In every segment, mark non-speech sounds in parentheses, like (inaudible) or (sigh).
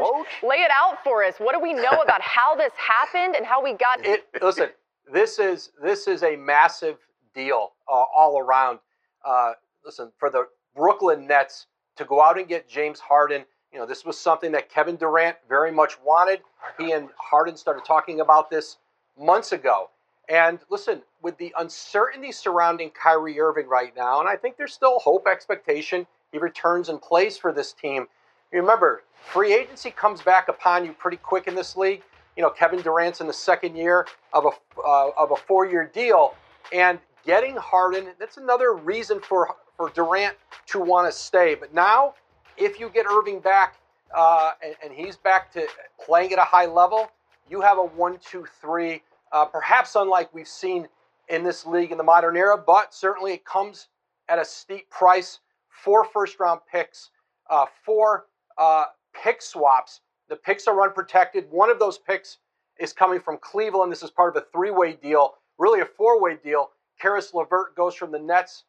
Woj, Woj, lay it out for us. What do we know (laughs) about how this happened and how we got it? Listen, this is this is a massive deal uh, all around. Uh, listen, for the Brooklyn Nets to go out and get James Harden, you know, this was something that Kevin Durant very much wanted. He and Harden started talking about this months ago. And listen, with the uncertainty surrounding Kyrie Irving right now, and I think there's still hope, expectation, he returns and plays for this team. Remember, free agency comes back upon you pretty quick in this league. You know, Kevin Durant's in the second year of a uh, of a four year deal, and getting Harden that's another reason for for Durant to want to stay. But now, if you get Irving back uh, and, and, he's back to playing at a high level, you have a one, two, three, uh, perhaps unlike we've seen in this league in the modern era, but certainly it comes at a steep price. Four first round picks, uh, four uh, pick swaps. The picks are unprotected. One of those picks is coming from Cleveland. This is part of a three way deal, really a four way deal. Caris LeVert goes from the Nets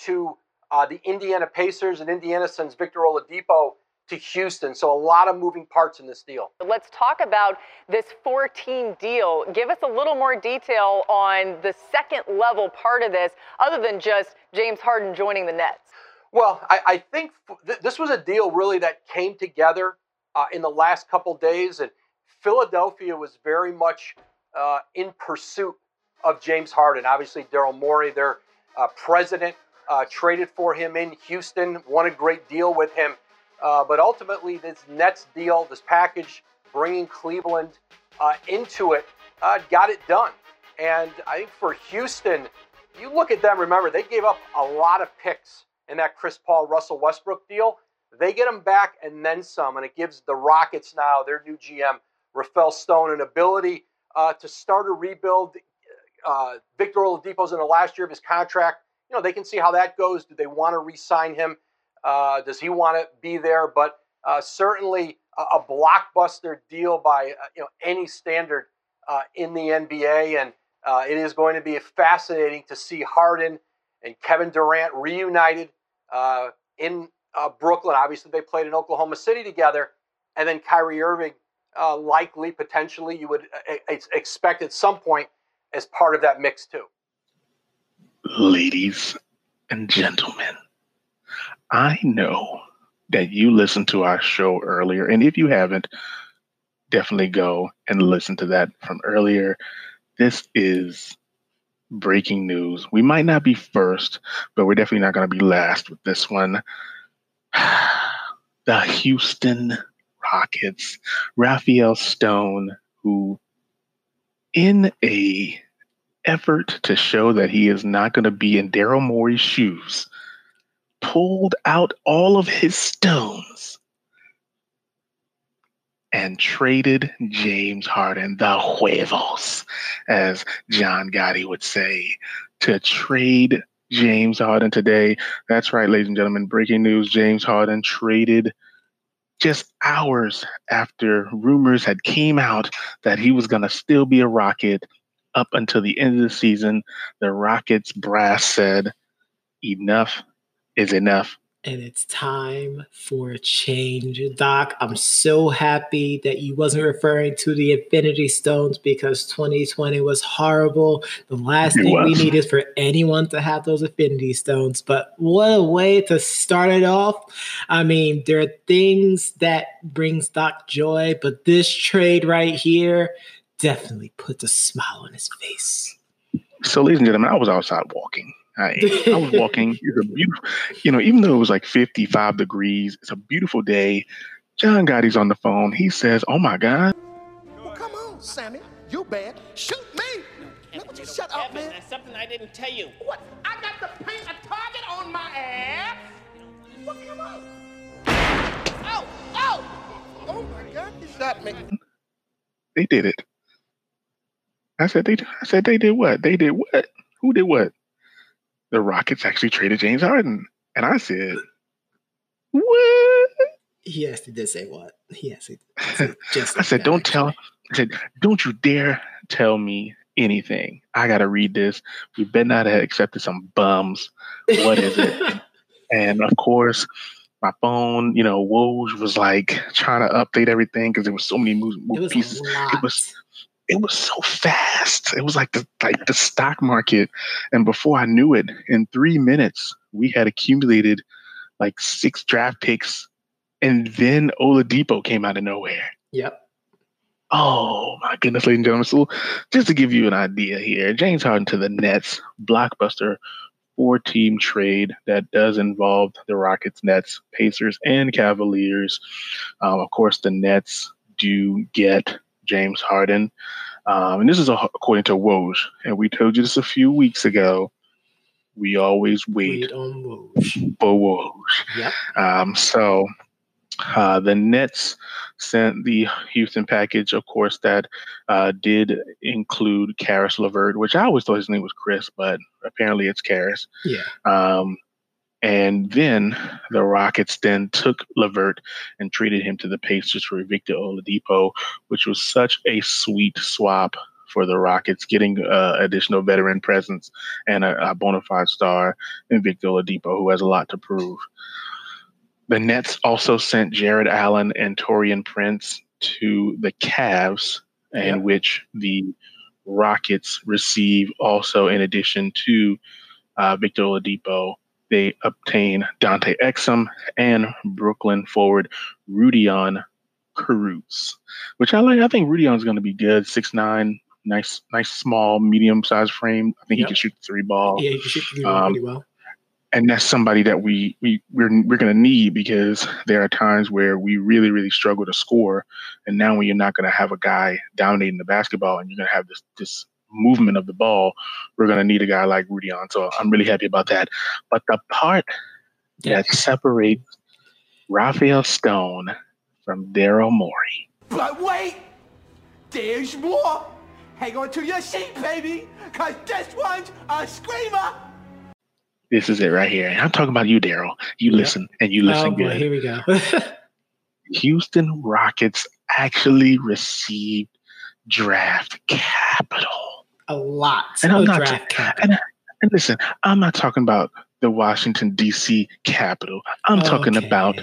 to uh, the Indiana Pacers, and Indiana sends Victor Oladipo to Houston. So a lot of moving parts in this deal. Let's talk about this four team deal. Give us a little more detail on the second level part of this, other than just James Harden joining the Nets. Well, I, I think th- this was a deal really that came together uh, in the last couple days, and Philadelphia was very much uh, in pursuit of James Harden. Obviously, Daryl Morey, their uh, president, uh, traded for him in Houston, won a great deal with him. Uh, but ultimately, this Nets deal, this package, bringing Cleveland uh, into it, got it done. And I think for Houston, you look at them, remember, they gave up a lot of picks in that Chris Paul Russell Westbrook deal. They get them back and then some. And it gives the Rockets now, their new GM, Rafael Stone, an ability uh, to start a rebuild. Uh, Victor Oladipo's in the last year of his contract you know, they can see how that goes. Do they want to re-sign him? Uh, does he want to be there? But uh, certainly a, a, blockbuster deal by uh, you know any standard uh, in the NBA, and it is going to be fascinating to see Harden and Kevin Durant reunited uh, in uh, Brooklyn. Obviously, they played in Oklahoma City together, and then Kyrie Irving, uh, likely, potentially, you would expect at some point as part of that mix too ladies and gentlemen, I know that you listened to our show earlier. And if you haven't, definitely go and listen to that from earlier. This is breaking news. We might not be first, but we're definitely not going to be last with this one. (sighs) the Houston Rockets, Rafael Stone, who in a effort to show that he is not going to be in Daryl Morey's shoes, pulled out all of his stones and traded James Harden, the huevos, as John Gotti would say, to trade James Harden today. That's right, ladies and gentlemen. Breaking news James Harden traded just hours after rumors had came out that he was going to still be a Rocket up until the end of the season, the Rockets brass said, enough is enough. And it's time for a change. Doc, I'm so happy that you wasn't referring to the Infinity Stones because 2020 was horrible. The last it thing was. we need is for anyone to have those Infinity Stones. But what a way to start it off. I mean, there are things that brings Doc joy, but this trade right here, definitely puts a smile on his face. So, ladies and gentlemen, I was outside walking. I, (laughs) I was walking. It's a beautiful, you know, even though it was like 55 degrees, it's a beautiful day. John Gotti's on the phone. He says, Oh my God. Well, come on, Sammy. You bad. Shoot me. No, you shut up, man. That's something I didn't tell you. What? I got to paint a target on my ass? Well, come on. Oh, oh. Oh my God, he shot me. They did it. I said they. I said they did what? They did what? Who did what? The Rockets actually traded James Harden, and I said, "What?" He actually did say what? He actually (laughs) just. I said, "Don't tell." I said, "Don't you dare tell me anything. I got to read this. We better not have accepted some bums. What is it?" (laughs) and of course, my phone, you know, Woj was like trying to update everything because there was so many move, It move pieces. It was it was so fast. It was like the like the stock market. And before I knew it, in three minutes, we had accumulated like six draft picks, and then Oladipo came out of nowhere. Yep. Oh my goodness, ladies and gentlemen. So just to give you an idea here, James Harden to the Nets, blockbuster four team trade that does involve the Rockets, Nets, Pacers, and Cavaliers. Um, of course, the Nets do get James Harden. Um, and this is a, according to Woj. And we told you this a few weeks ago. We always wait Wait on Woj. for Woj. Yep. Um, so uh, the Nets sent the Houston package, of course, that uh, did include Caris LeVert, which I always thought his name was Chris, but apparently it's Karis. Yeah. Um, and then the Rockets then took LeVert and traded him to the Pacers for Victor Oladipo, which was such a sweet swap for the Rockets, getting uh, additional veteran presence and a, a bona fide star in Victor Oladipo, who has a lot to prove. The Nets also sent Jarrett Allen and Taurean Prince to the Cavs, Yeah. in which the Rockets receive also, in addition to uh, Victor Oladipo, they obtain Dante Exum and Brooklyn forward Rodions Kurucs, which I like. I think Rudion's going to be good. Six nine, nice, nice, small, medium sized frame. I think Yep. he can shoot the three ball Yeah, you can shoot the three Um, pretty well. and that's somebody that we we we're we're going to need because there are times where we really really struggle to score, and now when you're not going to have a guy dominating the basketball and you're going to have this this movement of the ball, we're going to need a guy like Rudy on. So I'm really happy about that. But the part Yeah. that separates Rafael Stone from Daryl Morey, But wait, there's more. Hang on to your seat, baby, cause this one's a screamer. this is it right here. And I'm talking about you, Daryl. You Yep. listen and you listen oh boy, good. here we go. (laughs) Houston Rockets actually received draft capital. A lot And I'm not-. And, and listen, I'm not talking about the Washington, D.C. capital. I'm talking about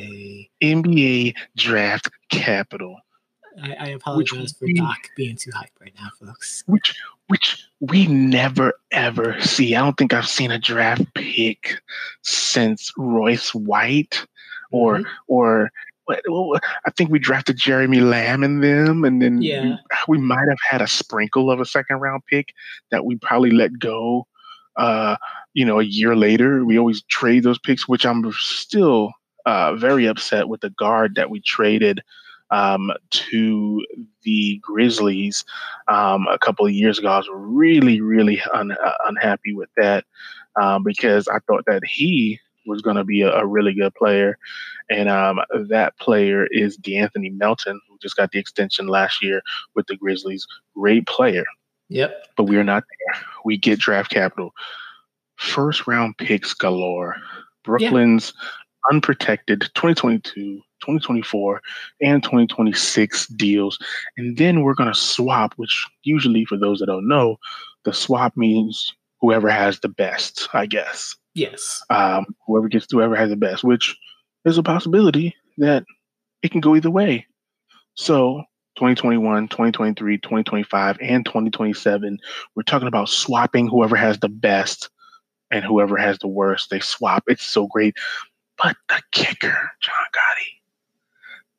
NBA draft capital, I, I apologize for we- Doc being too hype right now, folks. which which we never ever see. I don't think I've seen a draft pick since Royce White or Mhm. or I think we drafted Jeremy Lamb in them, and then Yeah. we, we might have had a sprinkle of a second round pick that we probably let go. Uh, you know, a year later, we always trade those picks, which I'm still uh, very upset with the guard that we traded um, to the Grizzlies um, a couple of years ago. I was really, really un- uh, unhappy with that um, because I thought that he was going to be a, a really good player. And um, that player is De'Anthony Melton, who just got the extension last year with the Grizzlies. Great player, Yep. but we are not there. We get draft capital. First round picks galore. Brooklyn's unprotected 2022, 2024, and 2026 deals. And then we're going to swap, which usually, for those that don't know, the swap means whoever has the best, I guess Yes. um, whoever gets whoever has the best, which there's a possibility that it can go either way. So 2021, 2023, 2025, and 2027, we're talking about swapping whoever has the best and whoever has the worst. They swap. It's so great. But the kicker, John Gotti,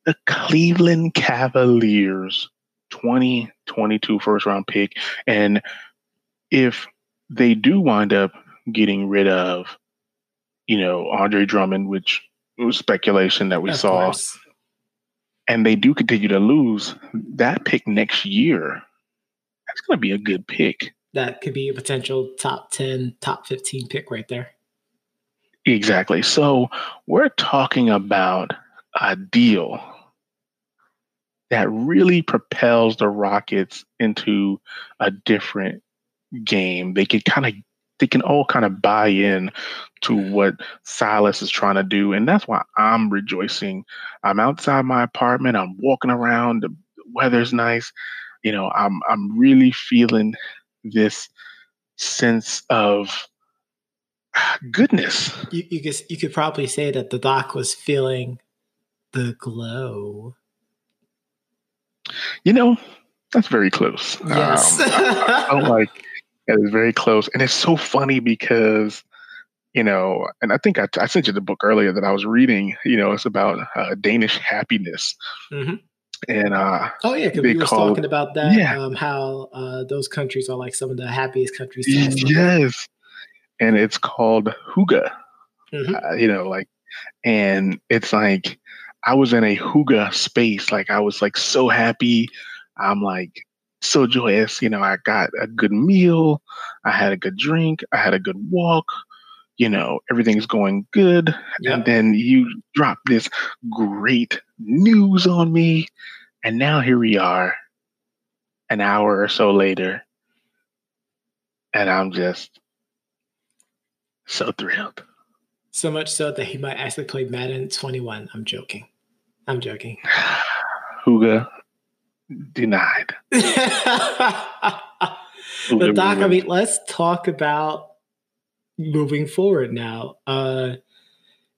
the Cleveland Cavaliers 2022 first round pick. And if they do wind up getting rid of, you know, Andre Drummond, which was speculation that we of saw, course. and they do continue to lose, that pick next year, that's going to be a good pick. That could be a potential top 10, top 15 pick right there. Exactly. So we're talking about a deal that really propels the Rockets into a different game. They can kind of they can all kind of buy in to what Silas is trying to do. And that's why I'm rejoicing. I'm outside my apartment, I'm walking around, the weather's nice. You know, I'm I'm really feeling this sense of goodness. You, you could you could probably say that the doc was feeling the glow. You know, that's very close. Yes. Um, I, I felt like it is very close, and it's so funny because you know, and I think I, I sent you the book earlier that I was reading. You know, it's about uh, Danish happiness, Mhm. and uh, Oh yeah, because we were talking about that. Yeah. Um, how uh, those countries are like some of the happiest countries. yes, and it's called hygge. Mhm. uh, you know, like, and it's like I was in a hygge space. Like I was like so happy. I'm like so joyous. You know, I got a good meal. I had a good drink. I had a good walk. You know, everything's going good. Yep. And then you drop this great news on me. And now here we are, an hour or so later. And I'm just so thrilled. So much so that he might actually play Madden 21. I'm joking. I'm joking. (sighs) Hygge denied. (laughs) but Doc, I mean, let's talk about moving forward now. Uh,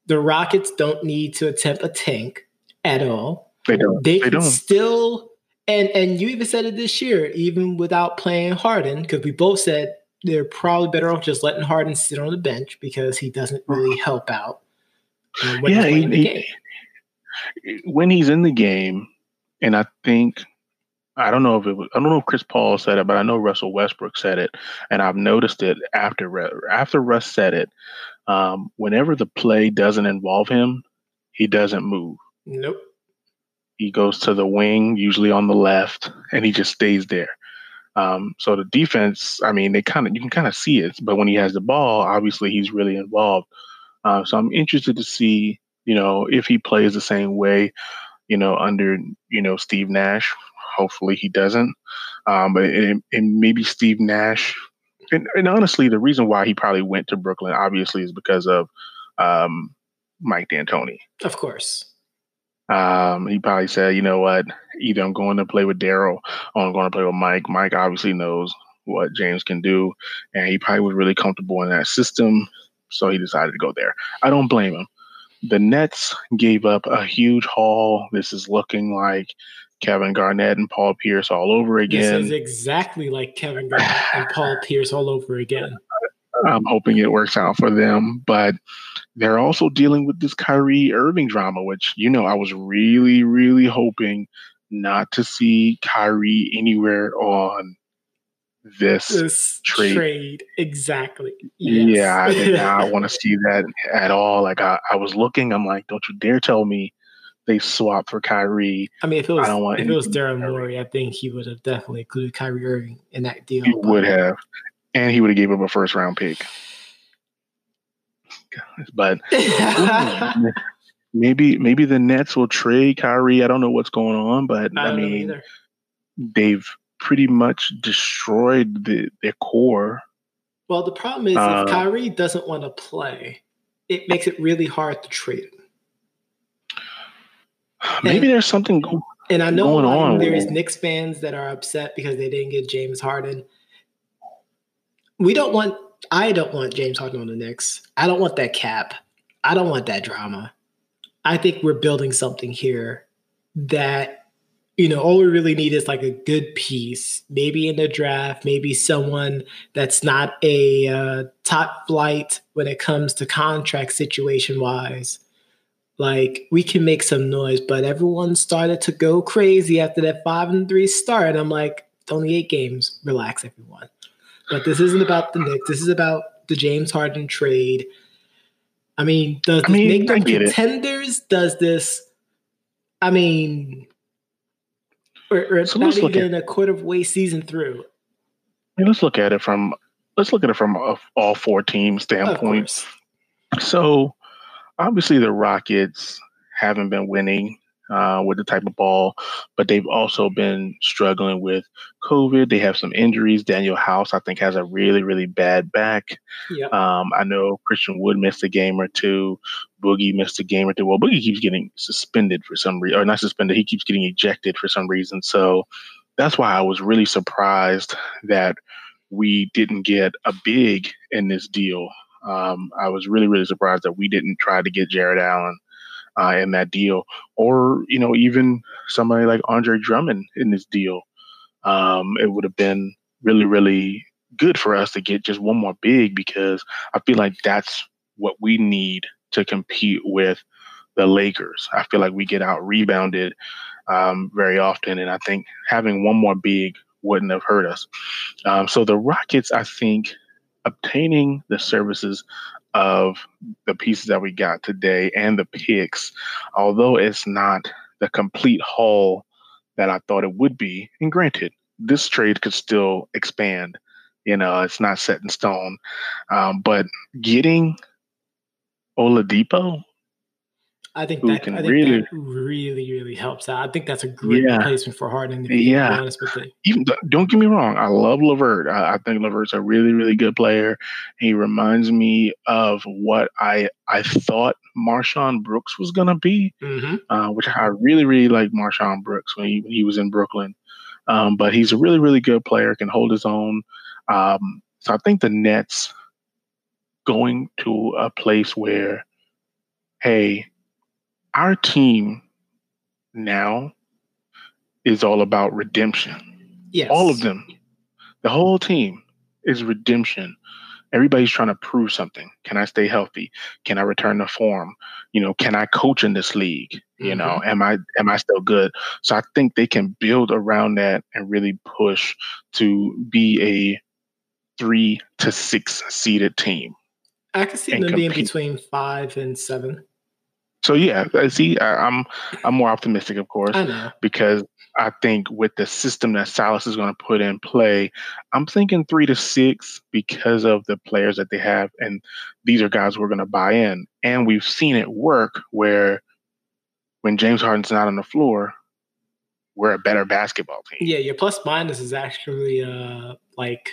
the Rockets don't need to attempt a tank at all. they don't. They, They don't. still, and and you even said it this year, even without playing Harden, because we both said they're probably better off just letting Harden sit on the bench because he doesn't really help out. um, when he's Yeah, the he- when he's in the game, and I think I don't know if it was I don't know if Chris Paul said it, but I know Russell Westbrook said it, and I've noticed it after after Russ said it. Um, whenever the play doesn't involve him, he doesn't move. Nope. He goes to the wing, usually on the left, and he just stays there. Um, so the defense, I mean, they kind of you can kind of see it, but when he has the ball, obviously he's really involved. Uh, so I'm interested to see, you know, if he plays the same way, you know, under you know Steve Nash. Hopefully he doesn't. Um, but and, and maybe Steve Nash. And, and honestly, the reason why he probably went to Brooklyn, obviously, is because of um, Mike D'Antoni. Of course. Um, he probably said, you know what, either I'm going to play with Daryl or I'm going to play with Mike. Mike obviously knows what James can do, and he probably was really comfortable in that system, so he decided to go there. I don't blame him. The Nets gave up a huge haul. This is looking like Kevin Garnett and Paul Pierce all over again. This is exactly like Kevin Garnett and Paul Pierce all over again. I'm hoping it works out for them. But they're also dealing with this Kyrie Irving drama, which, you know, I was really, really hoping not to see Kyrie anywhere on this. This Trade. trade, exactly. Yes. Yeah, I did not want to (laughs) see that at all. Like, I, I was looking, I'm like, don't you dare tell me they swapped for Kyrie. I mean, if it was I don't want if it was Daryl Morey, I think he would have definitely included Kyrie Irving in that deal. He would have. And he would have gave up a first round pick. (sighs) But (laughs) maybe maybe the Nets will trade Kyrie. I don't know what's going on, but I I, mean, they've pretty much destroyed the their core. Well, the problem is uh, if Kyrie doesn't want to play, it makes it really hard to trade him. (sighs) Maybe there's something go- And I know going on there's with- Knicks fans that are upset because they didn't get James Harden. We don't want. I don't want James Harden on the Knicks. I don't want that cap. I don't want that drama. I think we're building something here that you know all we really need is like a good piece, maybe in the draft, maybe someone that's not a uh, top flight when it comes to contract situation wise like we can make some noise, but everyone started to go crazy after that five and three start. I'm like, it's only eight games. Relax, everyone. But this isn't about the Knicks. This is about the James Harden trade. I mean, does I mean, make them get it. contenders? Does this? I mean, or, or So not even a quarter of way season through. I mean, let's look at it from let's look at it from a all four team Of standpoint. So obviously the Rockets haven't been winning uh, with the type of ball, but they've also been struggling with COVID. They have some injuries. Danuel House, I think, has a really, really bad back. Yep. Um, I know Christian Wood missed a game or two. Boogie missed a game or two. Well, Boogie keeps getting suspended for some reason, or not suspended. He keeps getting ejected for some reason. So that's why I was really surprised that we didn't get a big in this deal. Um, I was really, really surprised that we didn't try to get Jarrett Allen uh, in that deal, or you know, even somebody like Andre Drummond in this deal. Um, it would have been really, really good for us to get just one more big because I feel like that's what we need to compete with the Lakers. I feel like we get out rebounded um, very often, and I think having one more big wouldn't have hurt us. Um, so the Rockets, I think, obtaining the services of the pieces that we got today and the picks, although it's not the complete haul that I thought it would be, and granted, this trade could still expand. You know, it's not set in stone. Um, but getting Oladipo I think that can I think really- that really really helps out. I think that's a great Yeah. replacement for Harden. To be Yeah. honest with you. even don't get me wrong, I love Levert. I, I think Levert's a really, really good player. He reminds me of what I I thought MarShon Brooks was gonna be, hmm uh, which I really, really like MarShon Brooks when he when he was in Brooklyn. Um, but he's a really, really good player, can hold his own. Um, so I think the Nets going to a place where, hey, our team now is all about redemption. Yes, all of them. The whole team is redemption. Everybody's trying to prove something. Can i stay healthy? Can i return to form? You know can i coach in this league? You know mm-hmm. am i am i still good? So i think they can build around that and really push to be a three to six seeded team I can see them being between five and seven. So yeah I see I, i'm i'm more optimistic of course I because I think with the system that Silas is going to put in play, I'm thinking three to six because of the players that they have, and these are guys we're going to buy in. And we've seen it work where when James Harden's not on the floor, we're a better basketball team. Yeah, your plus minus is actually uh like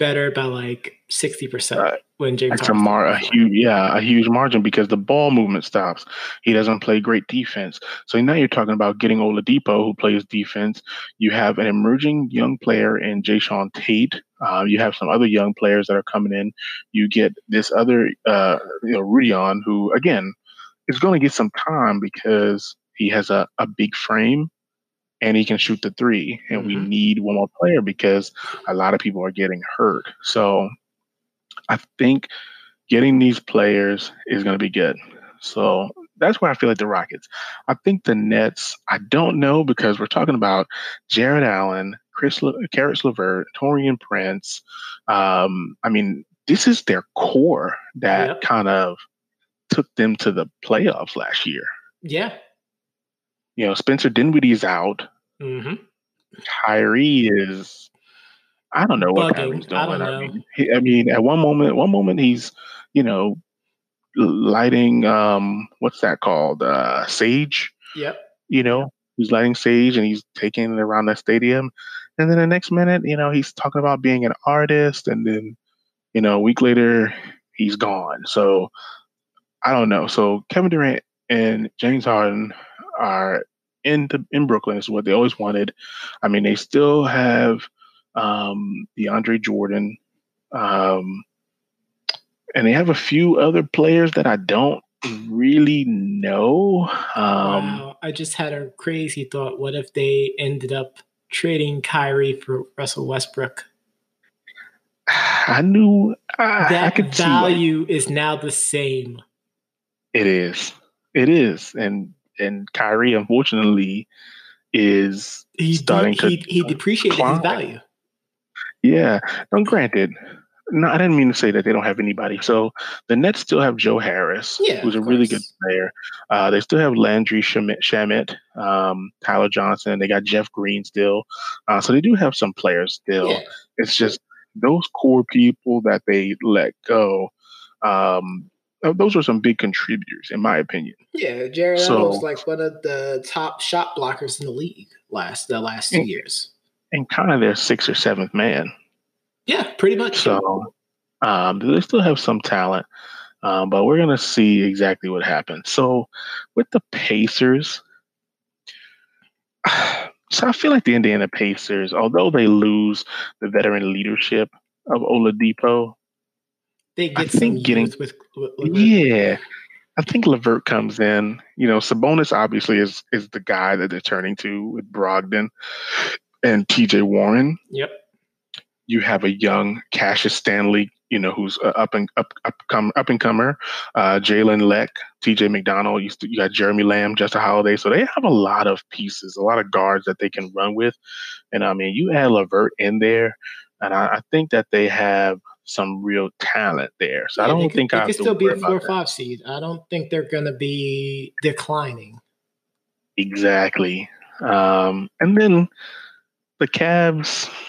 better by like sixty percent Right. when James. That's a mar a huge yeah a huge margin because the ball movement stops. He doesn't play great defense. So now you're talking about getting Oladipo who plays defense. You have an emerging young player in Jae'Sean Tate. Uh, you have some other young players that are coming in. You get this other uh, you know Rodions who again is going to get some time because he has a, a big frame and he can shoot the three. And we Mhm. need one more player because a lot of people are getting hurt. So I think getting these players is going to be good. So that's where I feel like the Rockets. I think the Nets, I don't know because we're talking about Jarrett Allen, Chris Le- Caris LeVert, Taurean Prince. Um, I mean, this is their core that kind of took them to the playoffs last year. Yeah. You know, Spencer Dinwiddie's out. hmm Kyrie is I don't know what Bugging. Kyrie's doing. I don't know. mean, he, I mean, at one moment, one moment he's, you know, lighting um what's that called? Uh sage, Yep. you know. He's lighting sage and he's taking it around the stadium. And then the next minute, you know, he's talking about being an artist and then, you know, a week later he's gone. So I don't know. So Kevin Durant and James Harden are in the, in Brooklyn is what they always wanted. I mean, they still have um, DeAndre Jordan, um, and they have a few other players that I don't really know. Um, wow. I just had a crazy thought. What if they ended up trading Kyrie for Russell Westbrook? I knew I, I that that. value is now the same. It is. It is. And and Kyrie, unfortunately, is He starting he, to he depreciated his value. Yeah. Now, granted, no, I didn't mean to say that they don't have anybody. So the Nets still have Joe Harris, Yeah, who's a of really good player. Uh, they still have Landry Shamet, um, Tyler Johnson. They got Jeff Green still. Uh, so they do have some players still. Yeah. It's just those core people that they let go. Um, those were some big contributors, in my opinion. Yeah, Jarrett So- Allen was like one of the top shot blockers in the league last the last two Yeah. years. And kind of their sixth or seventh man. Yeah, pretty much. So um, they still have some talent, um, but we're gonna see exactly what happens. So with the Pacers, (sighs) so I feel like the Indiana Pacers, although they lose the veteran leadership of Oladipo, They I get some think getting- with, with, with Yeah. I think Levert comes in. You know, Sabonis obviously is is the guy that they're turning to with Brogdon and TJ Warren. Yep. You have a young Cassius Stanley, you know, who's up and up up come up and comer. Uh, Jalen Lecque, TJ McDonald. You, st- you got Jeremy Lamb, Justin Holiday. So they have a lot of pieces, a lot of guards that they can run with. And I mean, you add Levert in there, and I, I think that they have some real talent there. So I don't they could- think they I could still be a four or that. five seed. I don't think they're going to be declining. Exactly. Um, and then the Cavs. (sighs)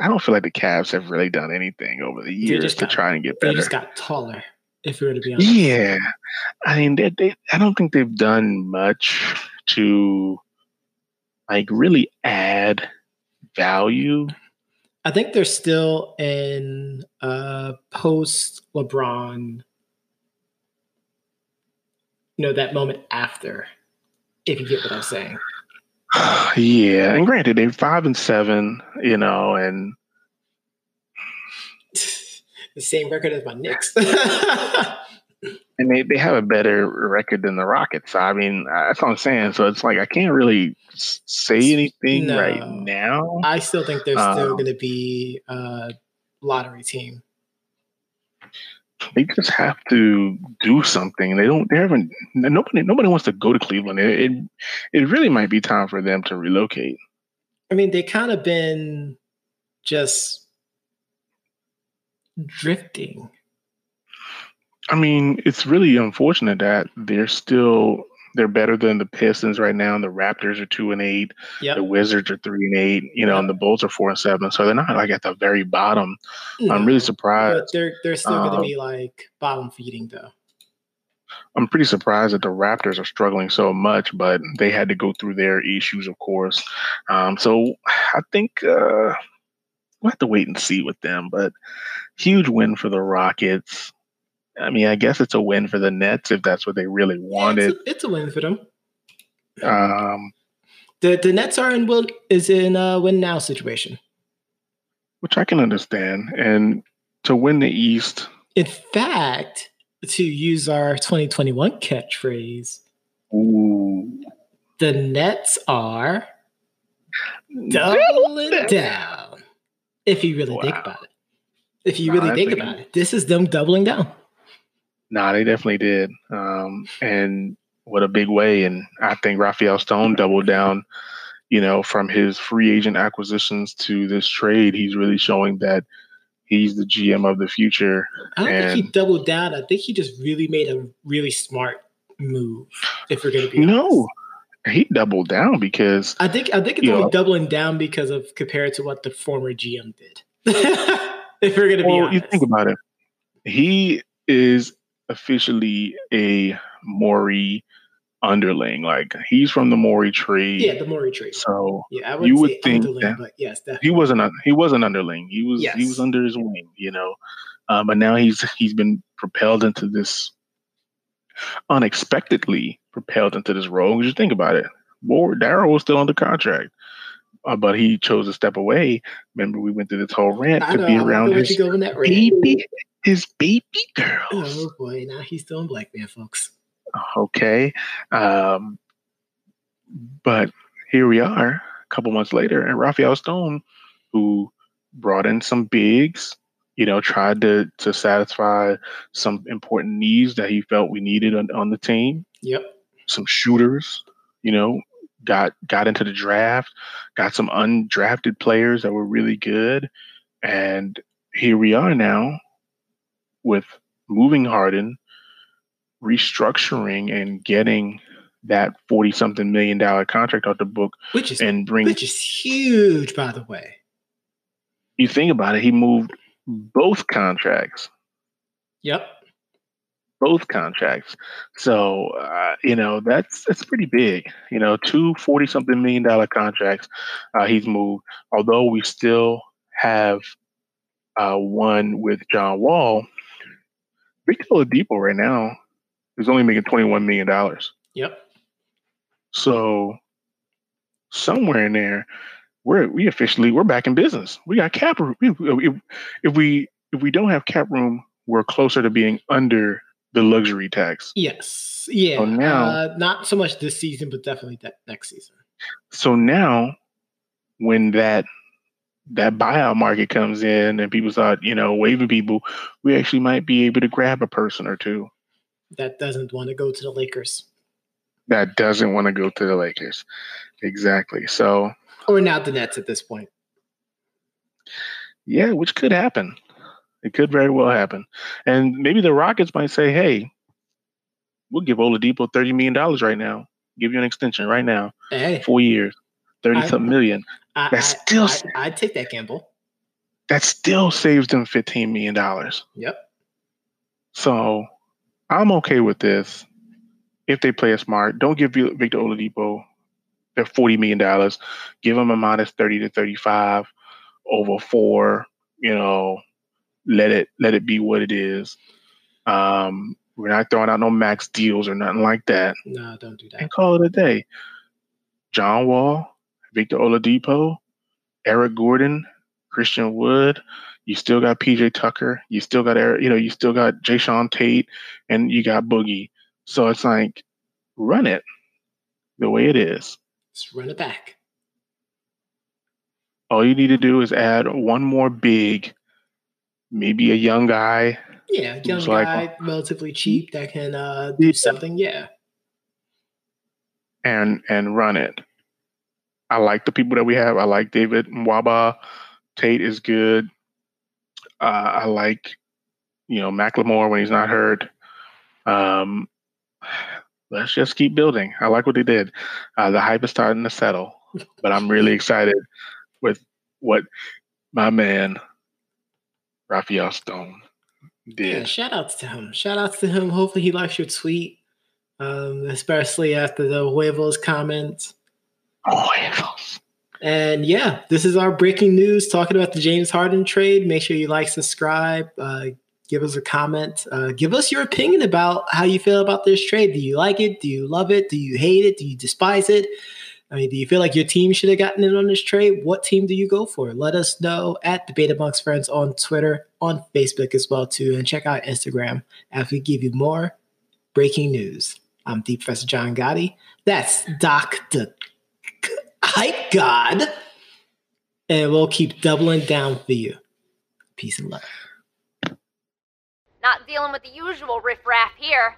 I don't feel like the Cavs have really done anything over the years to got- try and get better. They just got taller. If we were to be honest. Yeah, I mean, they, they, I don't think they've done much to like really add value. I think they're still in uh post LeBron. You know that moment after, if you get what I'm saying. (sighs) yeah, and granted, they're five and seven, you know, and (sighs) the same record as my Knicks. (laughs) (laughs) and they, they have a better record than the Rockets. I mean, that's what I'm saying. So it's like I can't really say anything No. right now. I still think they're still Um, going to be a lottery team. They just have to do something. They don't. They haven't. Nobody. Nobody wants to go to Cleveland. It. It, it really might be time for them to relocate. I mean, they kind of been just drifting. I mean, it's really unfortunate that they're still. They're better than the Pistons right now. And the Raptors are two and eight. Yep. The Wizards are three and eight. You know, and the Bulls are four and seven. So they're not like at the very bottom. I'm really surprised. But they're they're still going to Um, be like bottom feeding though. I'm pretty surprised that the Raptors are struggling so much, but they had to go through their issues, of course. Um, so I think uh, we'll have to wait and see with them. But huge win for the Rockets. I mean, I guess it's a win for the Nets if that's what they really wanted. it's, a, it's a win for them. Um, The the Nets are in will is in a win now situation. which I can understand. And to win the East, In fact, to use our 2021 catchphrase, ooh, the Nets are doubling (laughs) down. If you really think about it. If you really think- about it, this is them doubling down. Nah, they definitely did. Um, and what a big way. And I think Rafael Stone doubled down, you know, from his free agent acquisitions to this trade. He's really showing that he's the GM of the future. I don't think he doubled down. I think he just really made a really smart move. If we're gonna be No, honest. he doubled down because I think I think it's only doubling down because of compared to what the former GM did. (laughs) if we're gonna be well, honest, you think about it. He is officially a Morey underling. Like he's from the Morey tree. yeah, the Morey trade. So Yeah, I you would think that- but yes, he wasn't a, he was an underling. He was he was under his wing, you know. Uh, but now he's he's been propelled into this unexpectedly propelled into this role. Because you think about it, Ward Darrow was still under contract, uh, but he chose to step away. Remember, we went through this whole rant I to know. be around his you go in that rate. baby, his baby girls. Oh boy, now he's still in black man, folks. Okay, um, but here we are, a couple months later, and Rafael Stone, who brought in some bigs, you know, tried to to satisfy some important needs that he felt we needed on, on the team. Yep. Some shooters, you know, got got into the draft, got some undrafted players that were really good, and here we are now with moving Harden, restructuring and getting that forty something million dollar contract out the book Which is and bring which is huge, by the way. you think about it, he moved both contracts, Yep. both contracts. So uh, you know that's that's pretty big. You know, two 40 something million dollar contracts uh, he's moved. Although we still have uh, one with John Wall, Victor Oladipo right now is only making twenty one million dollars. Yep. So somewhere in there, we're we officially we're back in business. We got cap room. If, if we if we don't have cap room, we're closer to being under the luxury tax. Yes. Yeah. So now- uh, not so much this season, but definitely that next season. So now, when that that buyout market comes in and people start, you know, waiving people, we actually might be able to grab a person or two That doesn't want to go to the Lakers. that doesn't want to go to the Lakers. Exactly. So Or now the Nets at this point. yeah, which could happen. It could very well happen. And maybe the Rockets might say, hey, we'll give Oladipo $30 million right now. Give you an extension right now. Hey, Four years, 30 I- something million. I, That's still- I, I'd take that gamble. That still saves them $15 million. Yep. So I'm okay with this if they play it smart. Don't give Victor Oladipo their $40 million. Give him a minus 30 to 35 over four, you know, let it let it be what it is. Um, we're not throwing out no max deals or nothing like that. No, don't do that. And call it a day. John Wall, Victor Oladipo, Eric Gordon, Christian Wood. You still got PJ Tucker. You still got Eric, you know, you still got Jae'Sean Tate, and you got Boogie. So it's like, run it the way it is. Let's run it back. All you need to do is add one more big, maybe a young guy. Yeah, young Looks like- guy, relatively cheap that can uh, Yeah. do something. Yeah. and and run it. I like the people that we have. I like David Nwaba. Tate is good. Uh, I like, you know, Macklemore when he's not hurt. Um, let's just keep building. I like what they did. Uh, the hype is starting to settle, but I'm really (laughs) excited with what my man Rafael Stone Yeah, did. shout outs to him. Shout outs to him. Hopefully he likes your tweet. Um, especially after the Huevos comments. And yeah, this is our breaking news talking about the James Harden trade. Make sure you like, subscribe, uh, give us a comment, uh, give us your opinion about how you feel about this trade. Do you like it? Do you love it? Do you hate it? Do you despise it? I mean, do you feel like your team should have gotten in on this trade? What team do you go for? Let us know at The Debate Amongst Friends on Twitter, on Facebook as well too, and check out Instagram as we give you more breaking news. I'm Deep Professor John Gotti. That's Doc the Hype God. And we'll keep doubling down for you. Peace and love. Not dealing with the usual riffraff here.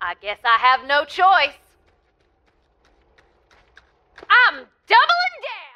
I guess I have no choice. I'm doubling down!